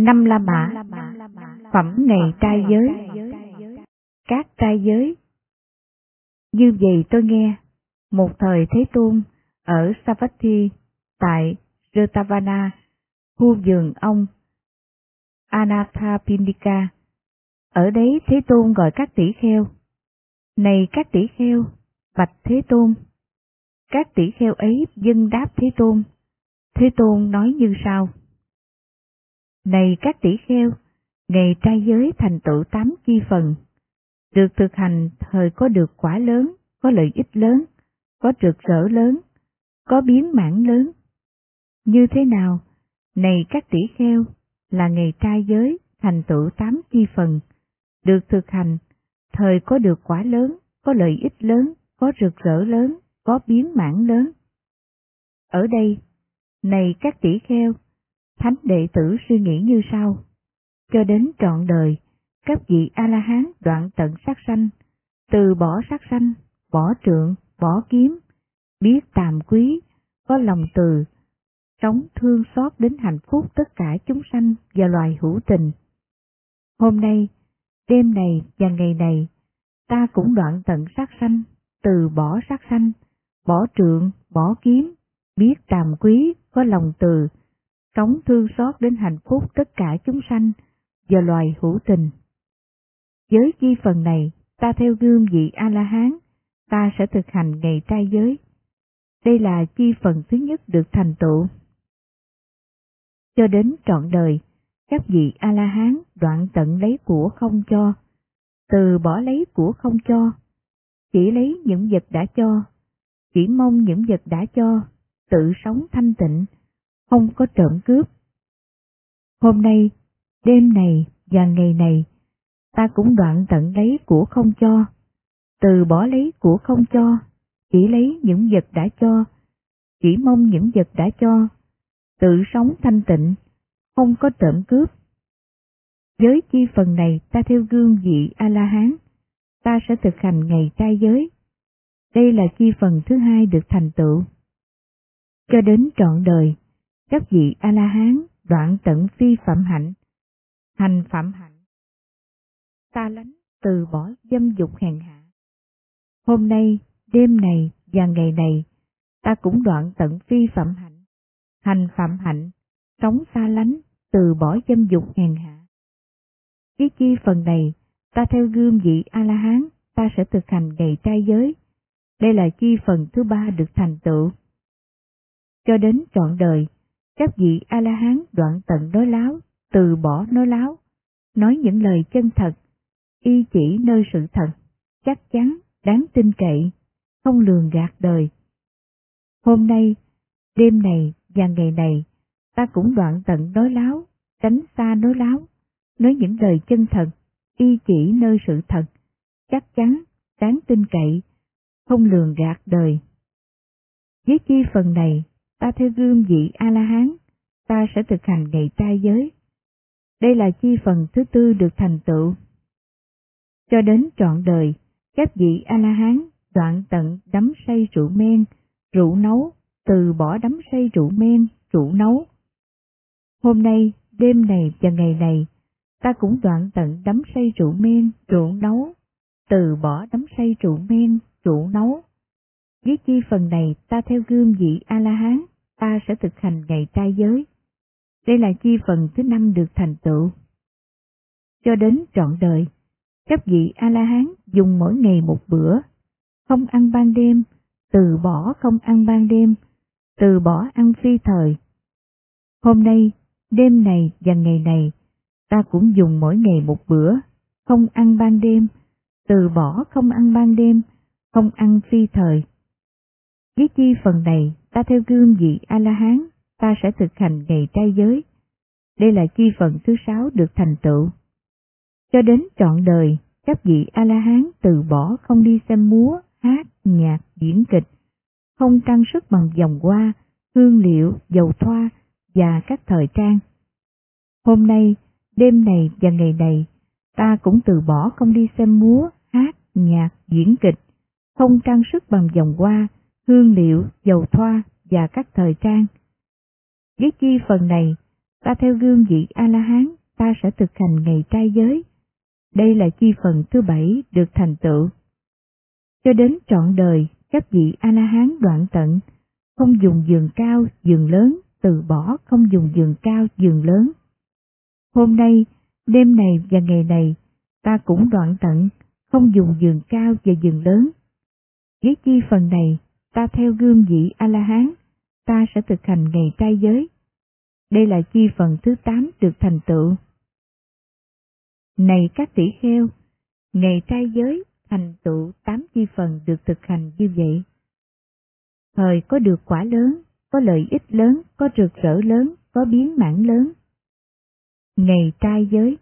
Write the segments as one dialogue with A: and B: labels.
A: Năm La Mã Phẩm ngày trai giới Các trai giới Như vậy tôi nghe, một thời Thế Tôn ở Savatthi tại Jetavana, khu vườn ông Anathapindika. Ở đấy Thế Tôn gọi các tỷ kheo. Này các tỷ kheo, bạch Thế Tôn. Các tỷ kheo ấy dân đáp Thế Tôn. Thế Tôn nói như sau. Này các tỷ kheo, ngày trai giới thành tựu tám chi phần, được thực hành thời có được quả lớn, có lợi ích lớn, có rực rỡ lớn, có biến mãn lớn. Như thế nào? Này các tỷ kheo, là ngày trai giới thành tựu tám chi phần, được thực hành, thời có được quả lớn, có lợi ích lớn, có rực rỡ lớn, có biến mãn lớn. Ở đây, này các tỷ kheo, thánh đệ tử suy nghĩ như sau, cho đến trọn đời, các vị A-la-hán đoạn tận sát sanh, từ bỏ sát sanh, bỏ trượng, bỏ kiếm, biết tàm quý, có lòng từ, sống thương xót đến hạnh phúc tất cả chúng sanh và loài hữu tình. Hôm nay, đêm này và ngày này, ta cũng đoạn tận sát sanh, từ bỏ sát sanh, bỏ trượng, bỏ kiếm, biết tàm quý, có lòng từ, sống thương xót đến hạnh phúc tất cả chúng sanh và loài hữu tình. Với chi phần này, ta theo gương vị A-la-hán, ta sẽ thực hành ngày trai giới. Đây là chi phần thứ nhất được thành tựu. Cho đến trọn đời, các vị A-la-hán đoạn tận lấy của không cho, từ bỏ lấy của không cho, chỉ lấy những vật đã cho, chỉ mong những vật đã cho, tự sống thanh tịnh, không có trộm cướp. Hôm nay, đêm này và ngày này, ta cũng đoạn tận lấy của không cho, từ bỏ lấy của không cho, chỉ lấy những vật đã cho, chỉ mong những vật đã cho, tự sống thanh tịnh, không có trộm cướp. Giới chi phần này ta theo gương vị A-la-hán, ta sẽ thực hành ngày trai giới. Đây là chi phần thứ hai được thành tựu. Cho đến trọn đời, các vị A-la-hán đoạn tận phi phạm hạnh, hành phạm hạnh. Ta lánh từ bỏ dâm dục hèn hạ. Hôm nay, đêm này và ngày này, ta cũng đoạn tận phi phạm hạnh, hành phạm hạnh, sống xa lánh, từ bỏ dâm dục hèn hạ. Với chi phần này, ta theo gương vị A-la-hán, ta sẽ thực hành ngày trai giới. Đây là chi phần thứ ba được thành tựu. Cho đến trọn đời, các vị A-la-hán đoạn tận nói láo, từ bỏ nói láo, nói những lời chân thật, y chỉ nơi sự thật, chắc chắn, đáng tin cậy, không lường gạt đời. Hôm nay, đêm này và ngày này, ta cũng đoạn tận nói láo, tránh xa nói láo, nói những lời chân thật, y chỉ nơi sự thật, chắc chắn, đáng tin cậy, không lường gạt đời. Với chi phần này, ta theo gương vị A-la-hán, ta sẽ thực hành ngày trai giới. Đây là chi phần thứ tư được thành tựu. Cho đến trọn đời, các vị A-la-hán đoạn tận đắm say rượu men, rượu nấu, từ bỏ đắm say rượu men, rượu nấu. Hôm nay, đêm này và ngày này, ta cũng đoạn tận đắm say rượu men, rượu nấu, từ bỏ đắm say rượu men, rượu nấu. Với chi phần này ta theo gương vị A-la-hán, ta sẽ thực hành ngày trai giới. Đây là chi phần thứ năm được thành tựu. Cho đến trọn đời, các vị A-la-hán dùng mỗi ngày một bữa, không ăn ban đêm, từ bỏ không ăn ban đêm, từ bỏ ăn phi thời. Hôm nay, đêm này và ngày này, ta cũng dùng mỗi ngày một bữa, không ăn ban đêm, từ bỏ không ăn ban đêm, không ăn phi thời. Với chi phần này, ta theo gương vị A-la-hán, ta sẽ thực hành ngày trai giới. Đây là chi phần thứ sáu được thành tựu. Cho đến trọn đời, các vị A-la-hán từ bỏ không đi xem múa, hát, nhạc, diễn kịch, không trang sức bằng vòng hoa, hương liệu, dầu thoa và các thời trang. Hôm nay, đêm này và ngày này, ta cũng từ bỏ không đi xem múa, hát, nhạc, diễn kịch, không trang sức bằng vòng hoa, hương liệu, dầu thoa và các thời trang. Với chi phần này, ta theo gương vị A-la-hán, ta sẽ thực hành ngày trai giới. Đây là chi phần thứ bảy được thành tựu. Cho đến trọn đời, các vị A-la-hán đoạn tận, không dùng giường cao, giường lớn, từ bỏ không dùng giường cao, giường lớn. Hôm nay, đêm này và ngày này, ta cũng đoạn tận, không dùng giường cao và giường lớn. Với chi phần này, ta theo gương vị A-la-hán, ta sẽ thực hành ngày trai giới. Đây là chi phần thứ tám được thành tựu. Này các tỷ kheo, ngày trai giới thành tựu tám chi phần được thực hành như vậy. Thời có được quả lớn, có lợi ích lớn, có rực rỡ lớn, có biến mãn lớn. Ngày trai giới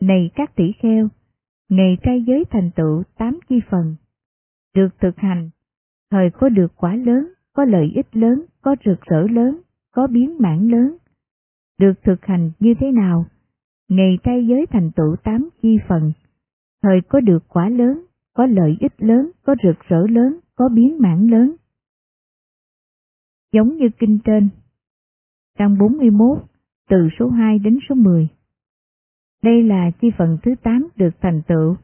A: Này các tỷ kheo, ngày trai giới thành tựu tám chi phần, được thực hành, thời có được quả lớn, có lợi ích lớn, có rực rỡ lớn, có biến mãn lớn. Được thực hành như thế nào? Ngày trai giới thành tựu tám chi phần, thời có được quả lớn, có lợi ích lớn, có rực rỡ lớn, có biến mãn lớn. Giống như kinh trên. Trang 41, từ số 2 đến số 10. Đây là chi phần thứ 8 được thành tựu.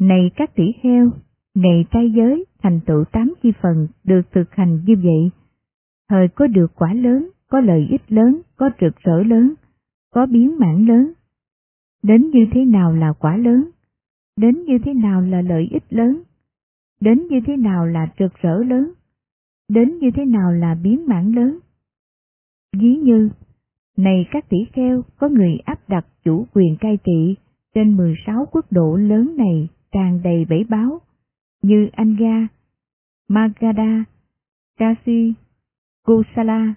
A: Này các tỷ heo ngày trai giới thành tựu tám chi phần được thực hành như vậy, thời có được quả lớn, có lợi ích lớn, có rực rỡ lớn, có biến mãn lớn. Đến như thế nào là quả lớn? Đến như thế nào là lợi ích lớn? Đến như thế nào là rực rỡ lớn? Đến như thế nào là biến mãn lớn? Ví như, này các tỷ kheo có người áp đặt chủ quyền cai trị trên 16 quốc độ lớn này tràn đầy bảy báo, như Anga, Magadha, Kasi, Kosala,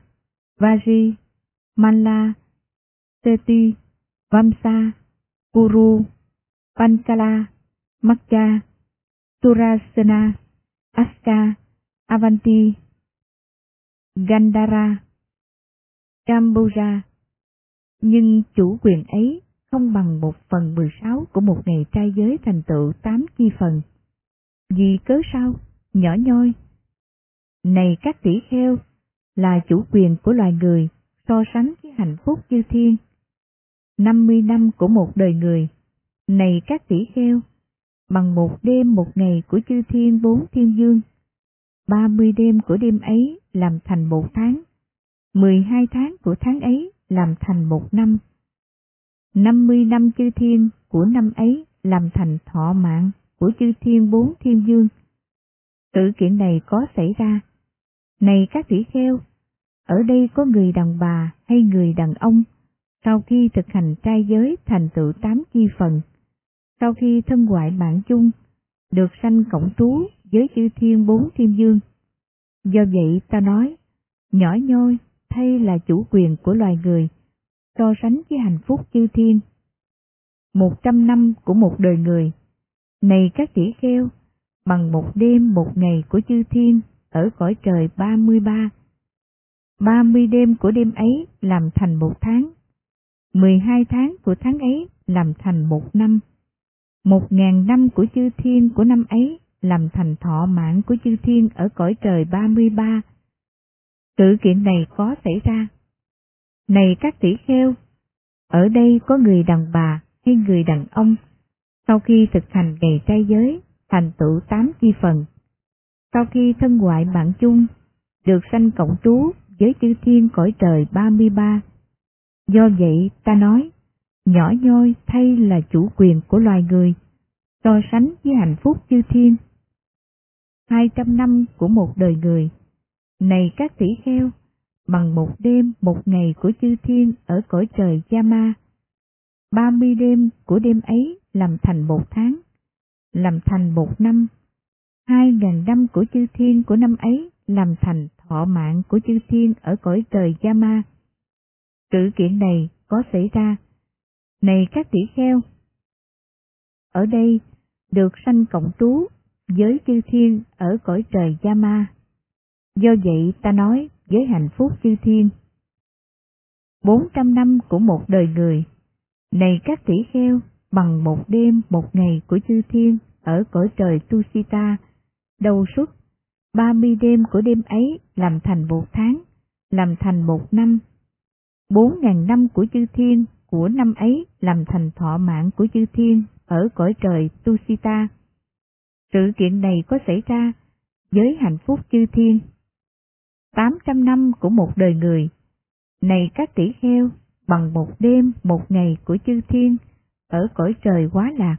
A: Vaji, Malla, Seti, Vamsa, Kuru, Pankala, Makka, Surasana, Aska, Avanti, Gandhara, Cambodia. Nhưng chủ quyền ấy không bằng một phần mười sáu của một ngày trai giới thành tựu tám chi phần. Vì cớ sao? Nhỏ nhoi. Này các tỷ kheo, là chủ quyền của loài người so sánh với hạnh phúc chư thiên. 50 năm của một đời người, này các tỷ kheo, bằng một đêm một ngày của chư thiên bốn thiên dương. 30 đêm của đêm ấy làm thành một tháng, 12 tháng của tháng ấy làm thành một năm. 50 năm chư thiên của năm ấy làm thành thọ mạng của chư thiên bốn thiên dương. Sự kiện này có xảy ra. Này các tỷ kheo, ở đây có người đàn bà hay người đàn ông, sau khi thực hành trai giới thành tựu tám chi phần, sau khi thân ngoại mạng chung, được sanh cộng trú với chư thiên bốn thiên dương. Do vậy ta nói, nhỏ nhoi thay là chủ quyền của loài người, so sánh với hạnh phúc chư thiên. Một trăm năm của một đời người, này các tỷ kheo, bằng một đêm một ngày của chư thiên ở cõi trời ba mươi ba. Ba mươi đêm của đêm ấy làm thành một tháng, mười hai tháng của tháng ấy làm thành một năm, một ngàn năm của chư thiên của năm ấy làm thành thọ mạng của chư thiên ở cõi trời ba mươi ba. Sự kiện này có xảy ra. Này các tỷ kheo, ở đây có người đàn bà hay người đàn ông, sau khi thực hành ngày trai giới, thành tựu tám chi phần. Sau khi thân ngoại mạng chung, được sanh cộng trú với chư thiên cõi trời ba mươi ba. Do vậy ta nói, nhỏ nhoi thay là chủ quyền của loài người, so sánh với hạnh phúc chư thiên. Hai trăm năm của một đời người, này các tỷ kheo, bằng một đêm một ngày của chư thiên ở cõi trời Yama. Ba mươi đêm của đêm ấy làm thành một tháng, làm thành một năm. Hai ngàn năm của chư thiên của năm ấy làm thành thọ mạng của chư thiên ở cõi trời Yama. Sự kiện này có xảy ra. Này các tỷ kheo! Ở đây được sanh cộng trú với chư thiên ở cõi trời Yama. Do vậy ta nói với hạnh phúc chư thiên. Bốn trăm năm của một đời người, này các tỷ kheo, bằng một đêm một ngày của chư thiên ở cõi trời Tusita, đầu suốt, ba mươi đêm của đêm ấy làm thành một tháng, làm thành một năm. bốn ngàn năm của chư thiên của năm ấy làm thành thọ mạng của chư thiên ở cõi trời Tusita. Sự kiện này có xảy ra với hạnh phúc chư thiên. Tám trăm năm của một đời người, này các tỷ kheo, bằng một đêm một ngày của chư thiên ở cõi trời quá lạc.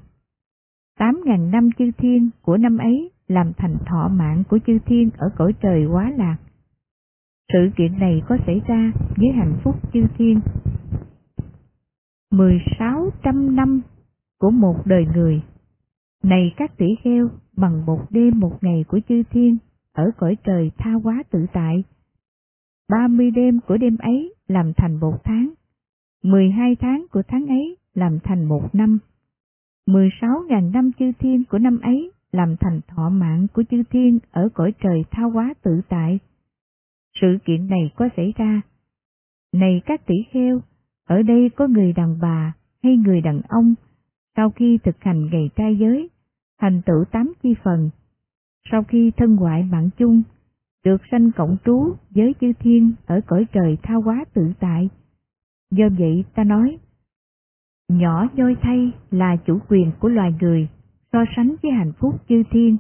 A: Tám ngàn năm chư thiên của năm ấy làm thành thọ mạng của chư thiên ở cõi trời quá lạc. Sự kiện này có xảy ra với hạnh phúc chư thiên. Mười sáu trăm năm của một đời người. Này các tỷ kheo, bằng một đêm một ngày của chư thiên, ở cõi trời tha hóa tự tại. Ba mươi đêm của đêm ấy làm thành một tháng, mười hai tháng của tháng ấy làm thành một năm, mười sáu ngàn năm chư thiên của năm ấy làm thành thọ mạng của chư thiên ở cõi trời thao hóa tự tại. Sự kiện này có xảy ra. Này các tỷ kheo, ở đây có người đàn bà hay người đàn ông, sau khi thực hành ngày trai giới, thành tựu tám chi phần, sau khi thân ngoại mạng chung, được sanh cộng trú với chư thiên ở cõi trời thao hóa tự tại. Do vậy ta nói, nhỏ nhoi thay là chủ quyền của loài người so sánh với hạnh phúc chư thiên.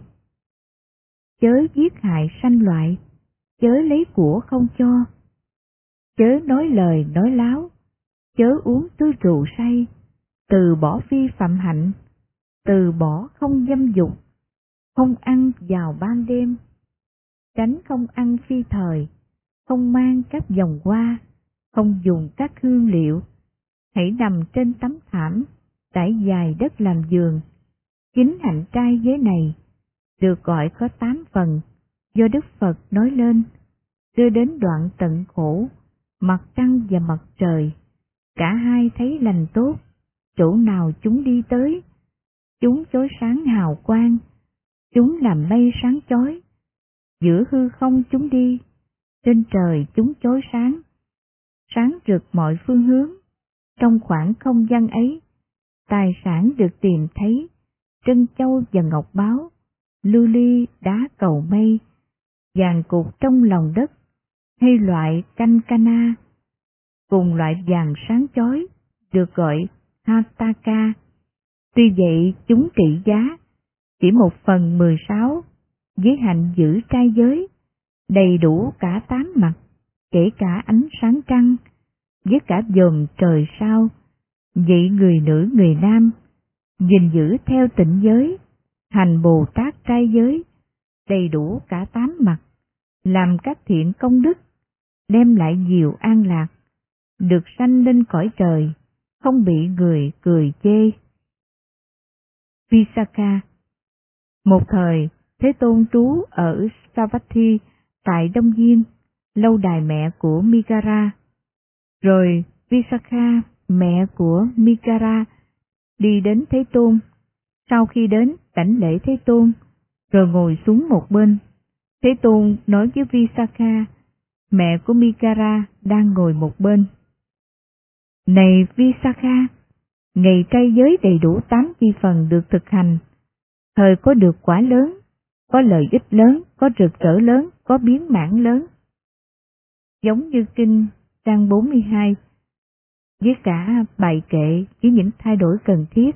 A: Chớ giết hại sanh loại, chớ lấy của không cho, chớ nói lời nói láo, chớ uống tư rượu say, từ bỏ phi phạm hạnh, từ bỏ không dâm dục, không ăn vào ban đêm, tránh không ăn phi thời, không mang các dòng hoa, không dùng các hương liệu, hãy nằm trên tấm thảm, trải dài đất làm giường. Chính hạnh trai giới này được gọi có tám phần do Đức Phật nói lên, đưa đến đoạn tận khổ, mặt trăng và mặt trời. Cả hai thấy lành tốt, chỗ nào chúng đi tới, chúng chối sáng hào quang, chúng làm mây sáng chói, giữa hư không chúng đi, trên trời chúng chối sáng, sáng rực mọi phương hướng, trong khoảng không gian ấy, tài sản được tìm thấy, trân châu và ngọc báo, lưu ly đá cầu mây, vàng cục trong lòng đất, hay loại canh cana, cùng loại vàng sáng chói, được gọi Hataka. Tuy vậy chúng trị giá chỉ một phần mười sáu, với hạnh giữ trai giới, đầy đủ cả tám mặt, kể cả ánh sáng trăng, với cả dòm trời sao, vậy người nữ người nam, gìn giữ theo tịnh giới, hành bồ tát trai giới, đầy đủ cả tám mặt, làm các thiện công đức, đem lại nhiều an lạc, được sanh lên cõi trời, không bị người cười chê. Visakha Một thời, Thế Tôn trú ở Savatthi tại Đông Diên, lâu đài mẹ của Migara. Rồi Visakha, mẹ của Mikara, đi đến Thế Tôn. Sau khi đến, đảnh lễ Thế Tôn, rồi ngồi xuống một bên. Thế Tôn nói với Visakha, mẹ của Mikara đang ngồi một bên. Này Visakha, ngày trai giới đầy đủ tám chi phần được thực hành, thời có được quả lớn, có lợi ích lớn, có rực rỡ lớn, có biến mãn lớn. Giống như kinh trang 42, với cả bài kệ với những thay đổi cần thiết.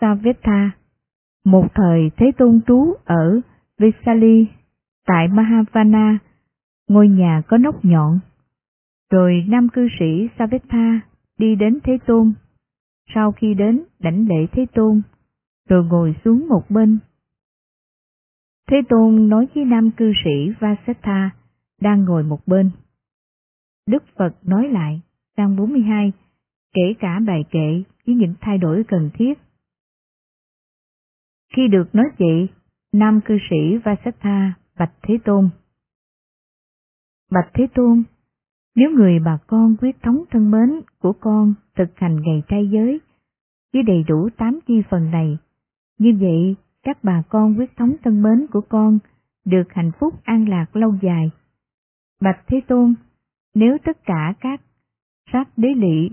A: Savetha Một thời Thế Tôn trú ở Vesali, tại Mahavana, ngôi nhà có nóc nhọn. Rồi nam cư sĩ Savetha đi đến Thế Tôn. Sau khi đến đảnh lễ Thế Tôn, rồi ngồi xuống một bên. Thế Tôn nói với nam cư sĩ Vasetha đang ngồi một bên. Đức Phật nói lại, trang 42, kể cả bài kệ với những thay đổi cần thiết. Khi được nói vậy, nam cư sĩ Vasetha bạch Thế Tôn. Bạch Thế Tôn, nếu người bà con quyết thống thân mến của con thực hành ngày trai giới, với đầy đủ tám chi phần này, như vậy các bà con quyết thống thân mến của con được hạnh phúc an lạc lâu dài. Bạch Thế Tôn, nếu tất cả các sát đế lị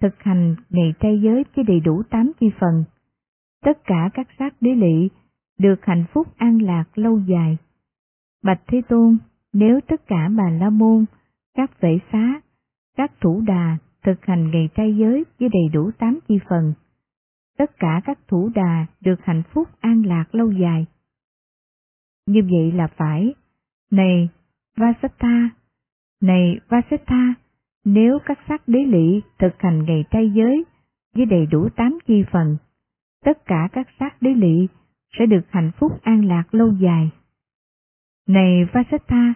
A: thực hành ngày trai giới với đầy đủ tám chi phần, tất cả các sát đế lị được hạnh phúc an lạc lâu dài. Bạch Thế Tôn, nếu tất cả bà la môn các vệ xá, các thủ đà thực hành ngày trai giới với đầy đủ tám chi phần. Tất cả các thủ đà được hạnh phúc an lạc lâu dài. Như vậy là phải. Này, Vasatha, này Vasetha nếu các sắc đế lị thực hành ngày trai giới với đầy đủ tám chi phần, tất cả các sắc đế lị sẽ được hạnh phúc an lạc lâu dài. Này Vasetha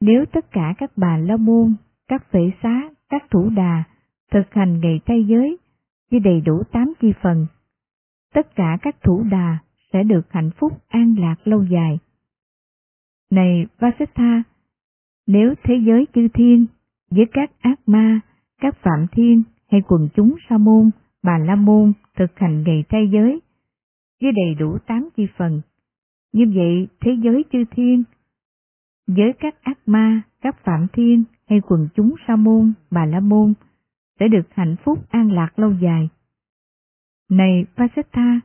A: nếu tất cả các bà la môn, các vệ xá, các thủ đà thực hành ngày trai giới với đầy đủ tám chi phần, tất cả các thủ đà sẽ được hạnh phúc an lạc lâu dài. Này Vasetha nếu thế giới chư thiên với các ác ma, các phạm thiên hay quần chúng sa môn, bà la môn thực hành ngày trai giới với đầy đủ tám chi phần, như vậy thế giới chư thiên với các ác ma, các phạm thiên hay quần chúng sa môn, bà la môn sẽ được hạnh phúc an lạc lâu dài. Này Vasetha,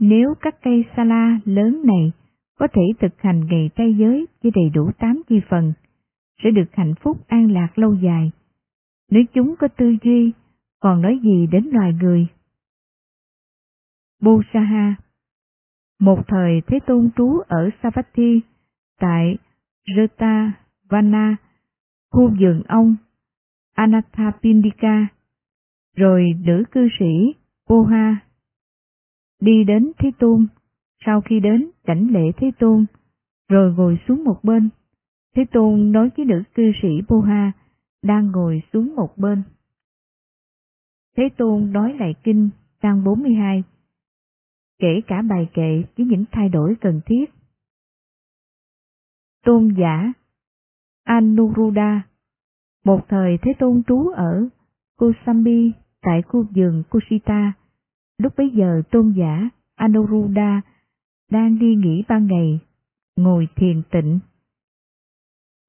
A: nếu các cây sala lớn này có thể thực hành ngày trai giới với đầy đủ tám chi phần, sẽ được hạnh phúc an lạc lâu dài. Nếu chúng có tư duy, còn nói gì đến loài người? Busaha Một thời Thế Tôn trú ở Savatthi, tại Reta Vana, khu vườn ông Anathapindika, rồi nữ cư sĩ Poha đi đến Thế Tôn, sau khi đến cảnh lễ Thế Tôn, rồi ngồi xuống một bên. Thế Tôn nói với nữ cư sĩ Poha đang ngồi xuống một bên. Thế Tôn nói lại kinh trang 42, kể cả bài kệ với những thay đổi cần thiết. Tôn giả Anuruddha Một thời Thế Tôn trú ở Kosambi tại khu vườn Kusita. Lúc bấy giờ tôn giả Anuruddha đang đi nghỉ ban ngày, ngồi thiền tịnh.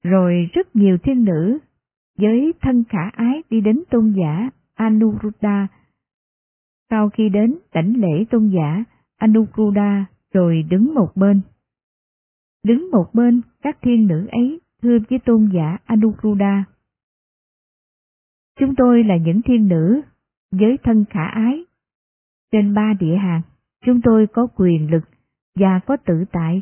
A: Rồi rất nhiều thiên nữ với thân khả ái đi đến tôn giả Anuruddha. Sau khi đến đảnh lễ tôn giả Anuruddha rồi đứng một bên. Đứng một bên, các thiên nữ ấy thưa với tôn giả Anuruddha. Chúng tôi là những thiên nữ với thân khả ái. Trên ba địa hàng, chúng tôi có quyền lực và có tự tại.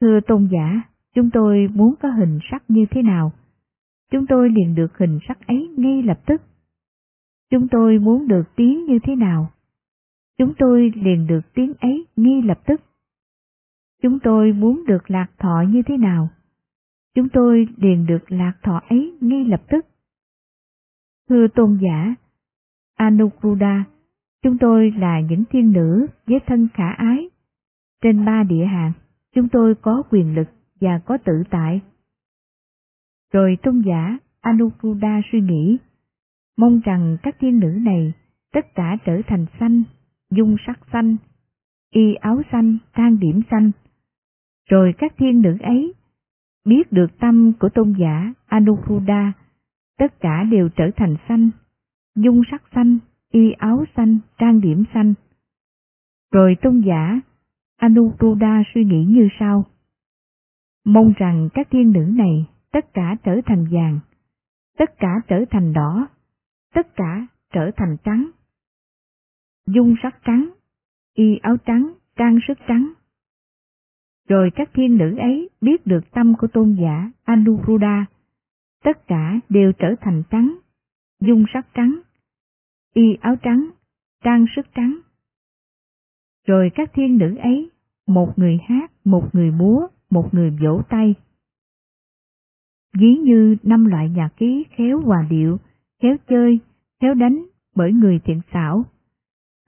A: Thưa tôn giả, chúng tôi muốn có hình sắc như thế nào? Chúng tôi liền được hình sắc ấy ngay lập tức. Chúng tôi muốn được tiếng như thế nào? Chúng tôi liền được tiếng ấy ngay lập tức. Chúng tôi muốn được lạc thọ như thế nào? Chúng tôi liền được lạc thọ ấy ngay lập tức. Thưa tôn giả, Anukruda, chúng tôi là những thiên nữ với thân khả ái. Trên ba địa hạng, chúng tôi có quyền lực và có tự tại. Rồi tôn giả Anuruddha suy nghĩ, mong rằng các thiên nữ này tất cả trở thành xanh, dung sắc xanh, y áo xanh, trang điểm xanh. Rồi các thiên nữ ấy biết được tâm của tôn giả Anuruddha, tất cả đều trở thành xanh, dung sắc xanh, y áo xanh, trang điểm xanh. Rồi tôn giả Anuruddha suy nghĩ như sau. Mong rằng các thiên nữ này tất cả trở thành vàng, tất cả trở thành đỏ, tất cả trở thành trắng. Dung sắc trắng, y áo trắng, trang sức trắng. Rồi các thiên nữ ấy biết được tâm của tôn giả Anuruddha, tất cả đều trở thành trắng, dung sắc trắng, y áo trắng, trang sức trắng. Rồi các thiên nữ ấy, một người hát, một người múa, một người vỗ tay. Ví như năm loại nhạc ký khéo hòa điệu, khéo chơi, khéo đánh bởi người thiện xảo.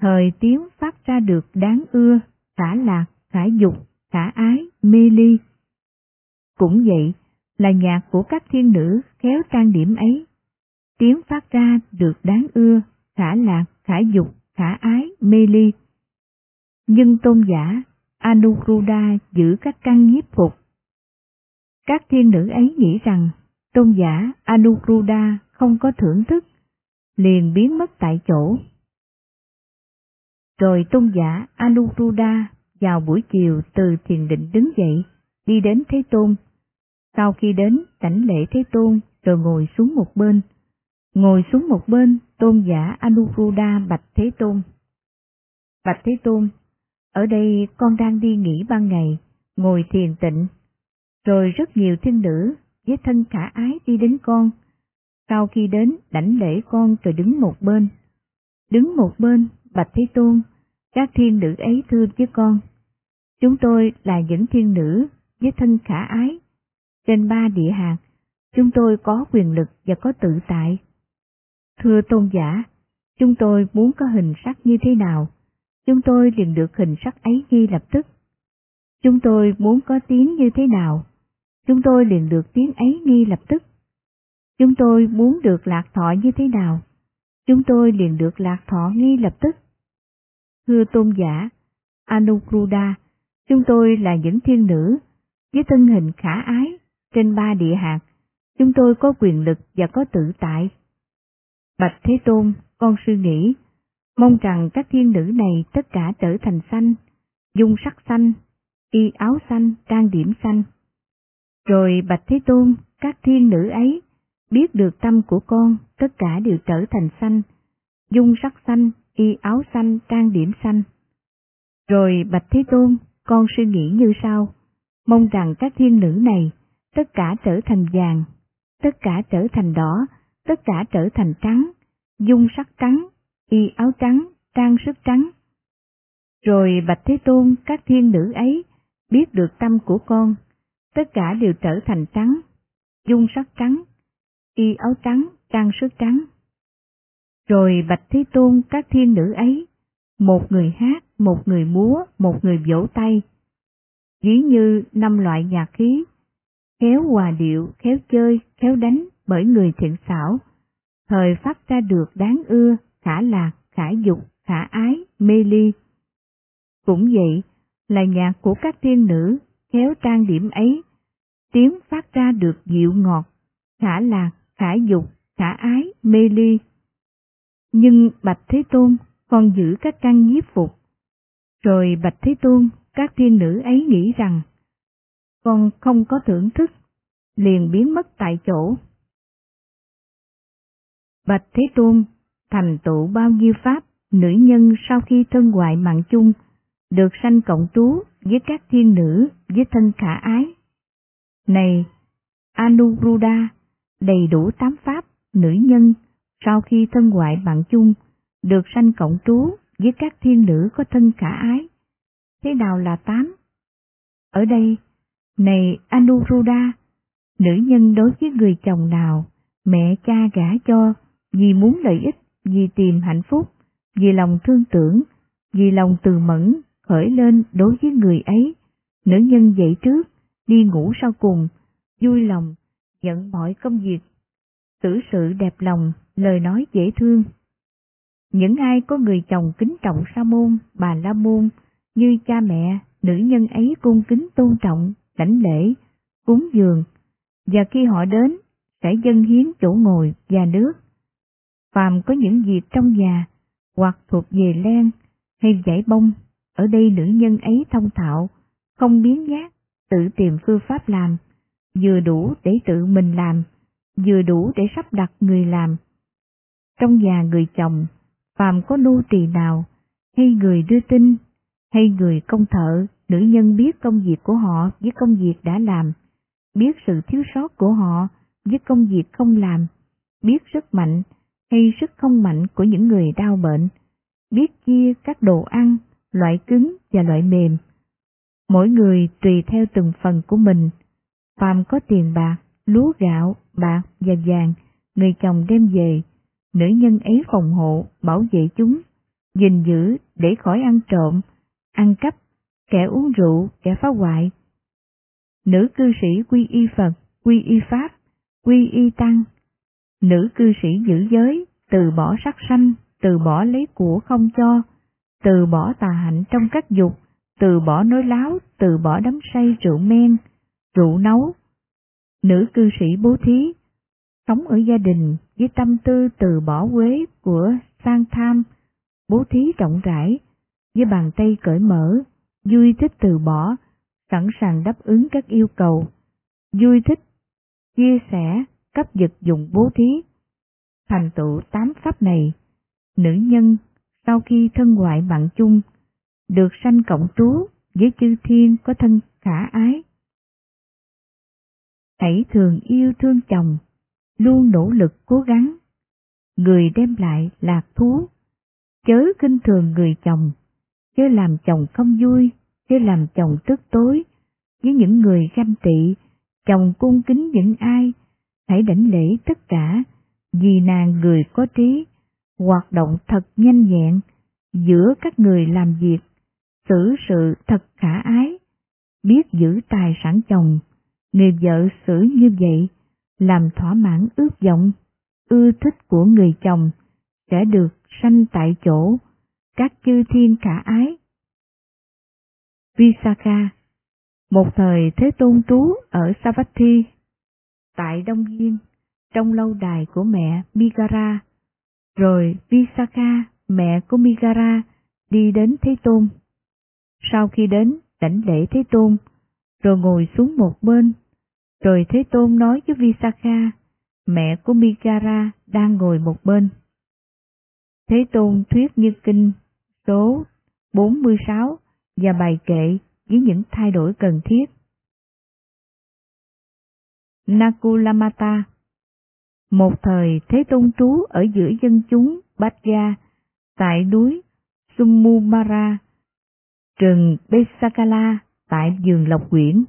A: Thời tiếng phát ra được đáng ưa, khả lạc, khả dục, khả ái, mê ly. Cũng vậy, là nhạc của các thiên nữ khéo trang điểm ấy. Tiếng phát ra được đáng ưa, khả lạc, khả dục, khả ái, mê ly. Nhưng tôn giả Anuruddha giữ các căn nhiếp phục. Các thiên nữ ấy nghĩ rằng tôn giả Anuruddha không có thưởng thức, liền biến mất tại chỗ. Rồi tôn giả Anuruddha vào buổi chiều từ thiền định đứng dậy, đi đến Thế Tôn. Sau khi đến cảnh lễ Thế Tôn, rồi ngồi xuống một bên. Ngồi xuống một bên, tôn giả Anuruddha bạch Thế Tôn. Bạch Thế Tôn, ở đây con đang đi nghỉ ban ngày, ngồi thiền tịnh, rồi rất nhiều thiên nữ với thân khả ái đi đến con. Sau khi đến, đảnh lễ con rồi đứng một bên. Đứng một bên, Bạch Thế Tôn, các thiên nữ ấy thưa với con. Chúng tôi là những thiên nữ với thân khả ái. Trên ba địa hạt, chúng tôi có quyền lực và có tự tại. Thưa tôn giả, chúng tôi muốn có hình sắc như thế nào, chúng tôi liền được hình sắc ấy ngay lập tức. Chúng tôi muốn có tiếng như thế nào, chúng tôi liền được tiếng ấy ngay lập tức. Chúng tôi muốn được lạc thọ như thế nào, chúng tôi liền được lạc thọ ngay lập tức. Thưa tôn giả, Anuruddha, chúng tôi là những thiên nữ, với thân hình khả ái, trên ba địa hạt, chúng tôi có quyền lực và có tự tại. Bạch Thế Tôn, con suy nghĩ, mong rằng các thiên nữ này tất cả trở thành xanh, dung sắc xanh, y áo xanh, trang điểm xanh. Rồi Bạch Thế Tôn, các thiên nữ ấy, biết được tâm của con, tất cả đều trở thành xanh, dung sắc xanh, y áo xanh, trang điểm xanh. Rồi Bạch Thế Tôn, con suy nghĩ như sau, mong rằng các thiên nữ này, tất cả trở thành vàng, tất cả trở thành đỏ, tất cả trở thành trắng, dung sắc trắng, y áo trắng, trang sức trắng. Rồi Bạch Thế Tôn, các thiên nữ ấy, biết được tâm của con, tất cả đều trở thành trắng, dung sắc trắng, y áo trắng, trang sức trắng. Rồi Bạch Thế Tôn các thiên nữ ấy, một người hát, một người múa, một người vỗ tay. Ví như năm loại nhạc khí, khéo hòa điệu, khéo chơi, khéo đánh bởi người thiện xảo, thời phát ra được đáng ưa, khả lạc, khả dục, khả ái, mê ly. Cũng vậy, là nhạc của các thiên nữ, khéo trang điểm ấy, tiếng phát ra được dịu ngọt, khả lạc, khả dục, khả ái, mê ly. Nhưng Bạch Thế Tôn còn giữ các căn nhiếp phục. Rồi Bạch Thế Tôn, các thiên nữ ấy nghĩ rằng, con không có thưởng thức, liền biến mất tại chỗ. Bạch Thế Tôn, thành tựu bao nhiêu pháp, nữ nhân sau khi thân ngoại mạng chung, được sanh cộng trú với các thiên nữ với thân khả ái. Này, Anuruddha, đầy đủ tám pháp, nữ nhân, sau khi thân ngoại mạng chung, được sanh cộng trú với các thiên nữ có thân khả ái. Thế nào là tám? Ở đây, này Anuruddha, nữ nhân đối với người chồng nào, mẹ cha gả cho, vì muốn lợi ích, vì tìm hạnh phúc, vì lòng thương tưởng, vì lòng từ mẫn, khởi lên đối với người ấy, nữ nhân dậy trước, đi ngủ sau cùng, vui lòng, nhận mọi công việc, xử sự đẹp lòng, lời nói dễ thương. Những ai có người chồng kính trọng sa môn, bà la môn, như cha mẹ, nữ nhân ấy cung kính tôn trọng, lãnh lễ, cúng dường, và khi họ đến, sẽ dâng hiến chỗ ngồi và nước. Phàm có những việc trong nhà, hoặc thuộc về len, hay giải bông, ở đây nữ nhân ấy thông thạo, không biến nhát, tự tìm phương pháp làm, vừa đủ để tự mình làm, vừa đủ để sắp đặt người làm. Trong nhà người chồng, phàm có nô tỳ nào, hay người đưa tin, hay người công thợ, nữ nhân biết công việc của họ với công việc đã làm, biết sự thiếu sót của họ với công việc không làm, biết sức mạnh hay sức không mạnh của những người đau bệnh, biết chia các đồ ăn, loại cứng và loại mềm. Mỗi người tùy theo từng phần của mình, phàm có tiền bạc, lúa gạo, bạc và vàng, người chồng đem về, nữ nhân ấy phòng hộ, bảo vệ chúng, gìn giữ để khỏi ăn trộm, ăn cắp, kẻ uống rượu, kẻ phá hoại. Nữ cư sĩ quy y Phật, quy y Pháp, quy y Tăng. Nữ cư sĩ giữ giới, từ bỏ sắc sanh, từ bỏ lấy của không cho, từ bỏ tà hạnh trong các dục, từ bỏ nói láo, từ bỏ đấm say rượu men, rượu nấu. Nữ cư sĩ bố thí, sống ở gia đình với tâm tư từ bỏ quế của sang tham, bố thí rộng rãi, với bàn tay cởi mở, vui thích từ bỏ, sẵn sàng đáp ứng các yêu cầu, vui thích, chia sẻ, cấp vật dụng bố thí. Thành tựu tám pháp này, nữ nhân sau khi thân ngoại bạn chung, được sanh cộng trú với chư thiên có thân khả ái. Hãy thường yêu thương chồng, luôn nỗ lực cố gắng. Người đem lại lạc thú, chớ kinh thường người chồng, chớ làm chồng không vui, chớ làm chồng tức tối, với những người ganh tị, chồng cung kính những ai, hãy đảnh lễ tất cả, vì nàng người có trí, hoạt động thật nhanh nhẹn, giữa các người làm việc, xử sự thật khả ái, biết giữ tài sản chồng, người vợ xử như vậy, làm thỏa mãn ước vọng, ưa thích của người chồng, sẽ được sanh tại chỗ, các chư thiên khả ái. Visakha Một thời Thế Tôn trú ở Savatthi, tại Đông Viên, trong lâu đài của mẹ Migara, rồi Visakha, mẹ của Migara, đi đến Thế Tôn. Sau khi đến, đảnh lễ Thế Tôn, rồi ngồi xuống một bên, rồi Thế Tôn nói với Visakha, mẹ của Migara đang ngồi một bên. Thế Tôn thuyết như kinh số 46 và bài kệ với những thay đổi cần thiết. Nakulamata Một thời Thế Tôn trú ở giữa dân chúng Bát tại núi Sumumara, rừng Besakala tại vườn Lộc Quyển.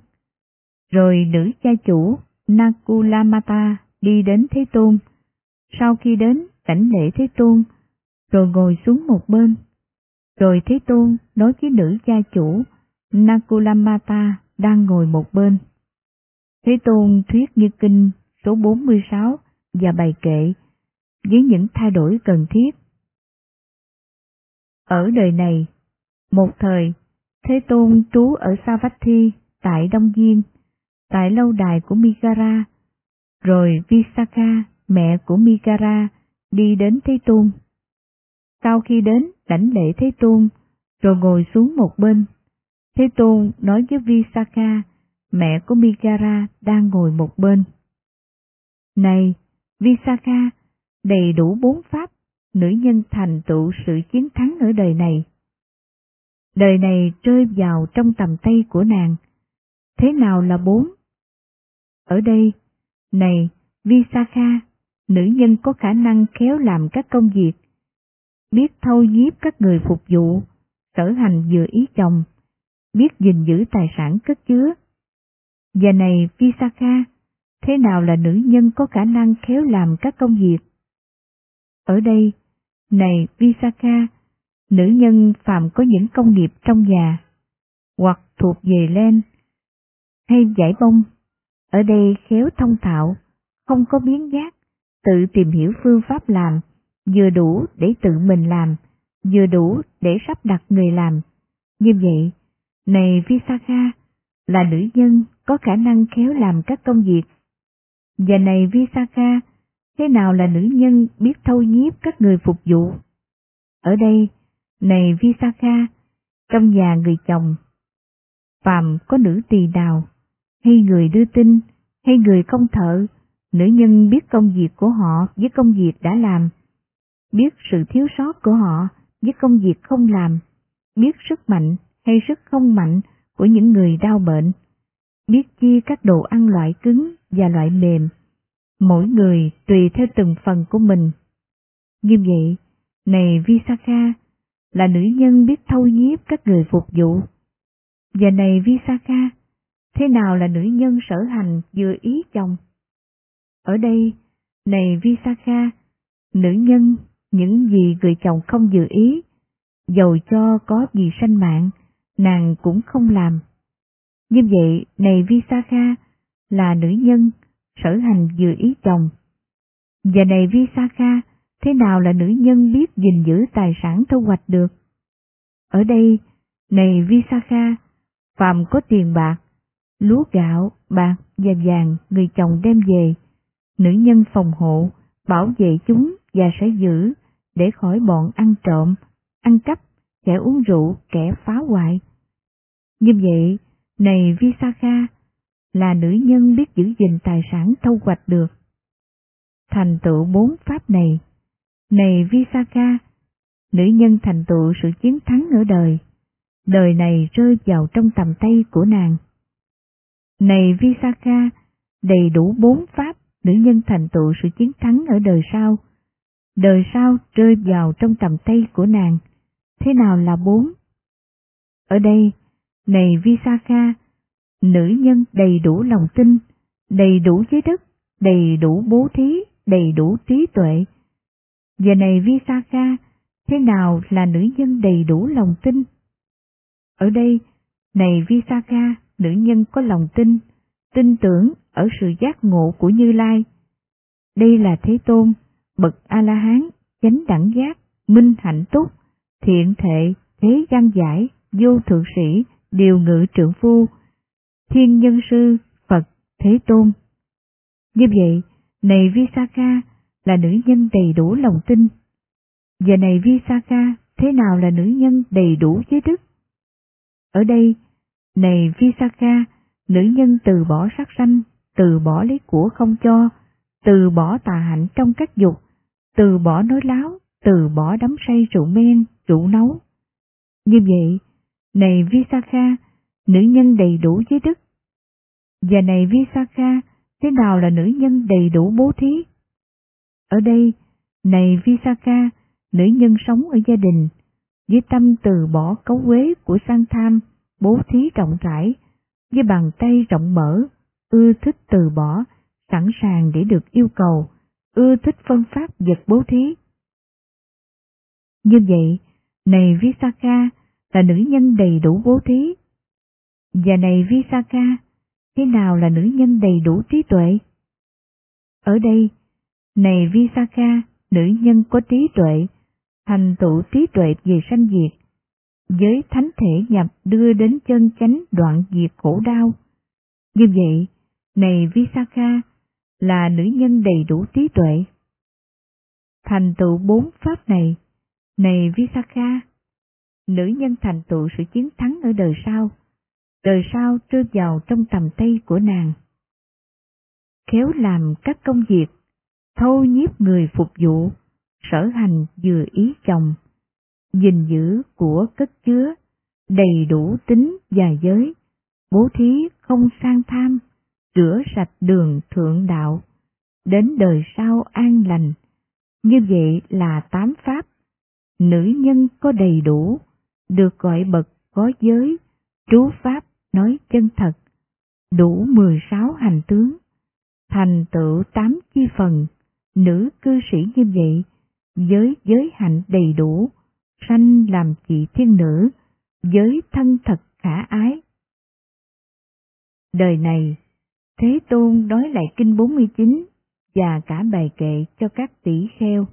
A: Rồi nữ cha chủ Nakulamata đi đến Thế Tôn. Sau khi đến cảnh lễ Thế Tôn, rồi ngồi xuống một bên. Rồi Thế Tôn nói với nữ cha chủ Nakulamata đang ngồi một bên. Thế Tôn thuyết như kinh số 46 và bài kệ với những thay đổi cần thiết. Ở đời này, một thời, Thế Tôn trú ở Savatthi tại Đông Diên, tại lâu đài của Migara, rồi Visakha, mẹ của Migara, đi đến Thế Tôn. Sau khi đến đảnh lễ Thế Tôn, rồi ngồi xuống một bên, Thế Tôn nói với Visakha, mẹ của Migara đang ngồi một bên. Này, Visakha, đầy đủ bốn pháp, nữ nhân thành tựu sự chiến thắng ở đời này. Đời này rơi vào trong tầm tay của nàng. Thế nào là bốn? Ở đây, này, Visakha, nữ nhân có khả năng khéo làm các công việc, biết thâu nhiếp các người phục vụ, sở hành vừa ý chồng, biết gìn giữ tài sản cất chứa. Và này Visakha, thế nào là nữ nhân có khả năng khéo làm các công việc? Ở đây, này Visakha, nữ nhân phạm có những công nghiệp trong nhà, hoặc thuộc về len, hay giải bông, ở đây khéo thông thạo, không có biến giác, tự tìm hiểu phương pháp làm, vừa đủ để tự mình làm, vừa đủ để sắp đặt người làm. Như vậy, này Visakha, là nữ nhân có khả năng khéo làm các công việc. Và này Visakha, thế nào là nữ nhân biết thâu nhiếp các người phục vụ? Ở đây, này Visakha, trong nhà người chồng, phàm có nữ tỳ nào, hay người đưa tin, hay người công thợ, nữ nhân biết công việc của họ với công việc đã làm, biết sự thiếu sót của họ với công việc không làm, biết sức mạnh hay sức không mạnh của những người đau bệnh, biết chia các đồ ăn loại cứng và loại mềm, mỗi người tùy theo từng phần của mình. Như vậy, này Visakha, là nữ nhân biết thâu nhiếp các người phục vụ. Và này Visakha, thế nào là nữ nhân sở hành vừa ý chồng? Ở đây, này Visakha, nữ nhân những gì người chồng không vừa ý, dầu cho có gì sanh mạng, nàng cũng không làm. Như vậy, này Visakha, là nữ nhân, sở hành vừa ý chồng. Và này Visakha, thế nào là nữ nhân biết gìn giữ tài sản thu hoạch được? Ở đây, này Visakha, phàm có tiền bạc, lúa gạo, bạc và vàng người chồng đem về, nữ nhân phòng hộ, bảo vệ chúng và sẽ giữ để khỏi bọn ăn trộm, ăn cắp, kẻ uống rượu, kẻ phá hoại. Như vậy, này Visakha, là nữ nhân biết giữ gìn tài sản thâu hoạch được. thành tựu bốn pháp này. Này Visakha, nữ nhân thành tựu sự chiến thắng ở đời, đời này rơi vào trong tầm tay của nàng. Này Visakha, đầy đủ bốn pháp, nữ nhân thành tựu sự chiến thắng ở đời sau, đời sau rơi vào trong tầm tay của nàng. Thế nào là bốn? Ở đây, này Visakha, nữ nhân đầy đủ lòng tin, đầy đủ giới đức, đầy đủ bố thí, đầy đủ trí tuệ. Giờ này Visakha, thế nào là nữ nhân đầy đủ lòng tin? Ở đây, này Visakha, nữ nhân có lòng tin, tin tưởng ở sự giác ngộ của Như Lai. Đây là Thế Tôn, bậc A-la-hán, chánh đẳng giác, minh hạnh túc, thiện thệ, thế gian giải, vô thượng sĩ, điều ngự trưởng phu, thiên nhân sư, Phật, Thế Tôn. Như vậy, này Visakha là nữ nhân đầy đủ lòng tin. Giờ này Visakha thế nào là nữ nhân đầy đủ giới đức? Ở đây, này Visakha, nữ nhân từ bỏ sát sanh, từ bỏ lấy của không cho, từ bỏ tà hạnh trong các dục, từ bỏ nói láo, từ bỏ đắm say rượu men, rượu nấu. Như vậy, này Visakha, nữ nhân đầy đủ giới đức. Và này Visakha, thế nào là nữ nhân đầy đủ bố thí? Ở đây, này Visakha, nữ nhân sống ở gia đình, với tâm từ bỏ cấu quế của sang tham, bố thí rộng rãi, với bàn tay rộng mở, ưa thích từ bỏ, sẵn sàng để được yêu cầu, ưa thích phân phát vật bố thí. Như vậy, này Visakha là nữ nhân đầy đủ bố thí. Và này Visakha, thế nào là nữ nhân đầy đủ trí tuệ? Ở đây, này Visakha, nữ nhân có trí tuệ, thành tựu trí tuệ về sanh diệt, với thánh thể nhập đưa đến chân chánh đoạn diệt khổ đau. Như vậy, này Visakha, là nữ nhân đầy đủ trí tuệ. Thành tựu bốn pháp này, này Visakha, nữ nhân thành tựu sự chiến thắng ở đời sau, đời sau rơi vào trong tầm tay của nàng. Khéo làm các công việc, thâu nhiếp người phục vụ, sở hành vừa ý chồng, gìn giữ của cất chứa, đầy đủ tính và giới, bố thí không sang tham, rửa sạch đường thượng đạo, đến đời sau an lành. Như vậy là tám pháp, nữ nhân có đầy đủ, được gọi bậc có giới, trú pháp nói chân thật, đủ mười sáu hành tướng, thành tựu tám chi phần, nữ cư sĩ như vậy, giới giới hạnh đầy đủ, sanh làm chị thiên nữ, giới thân thật khả ái. Đời này, Thế Tôn nói lại kinh 49 và cả bài kệ cho các tỷ kheo.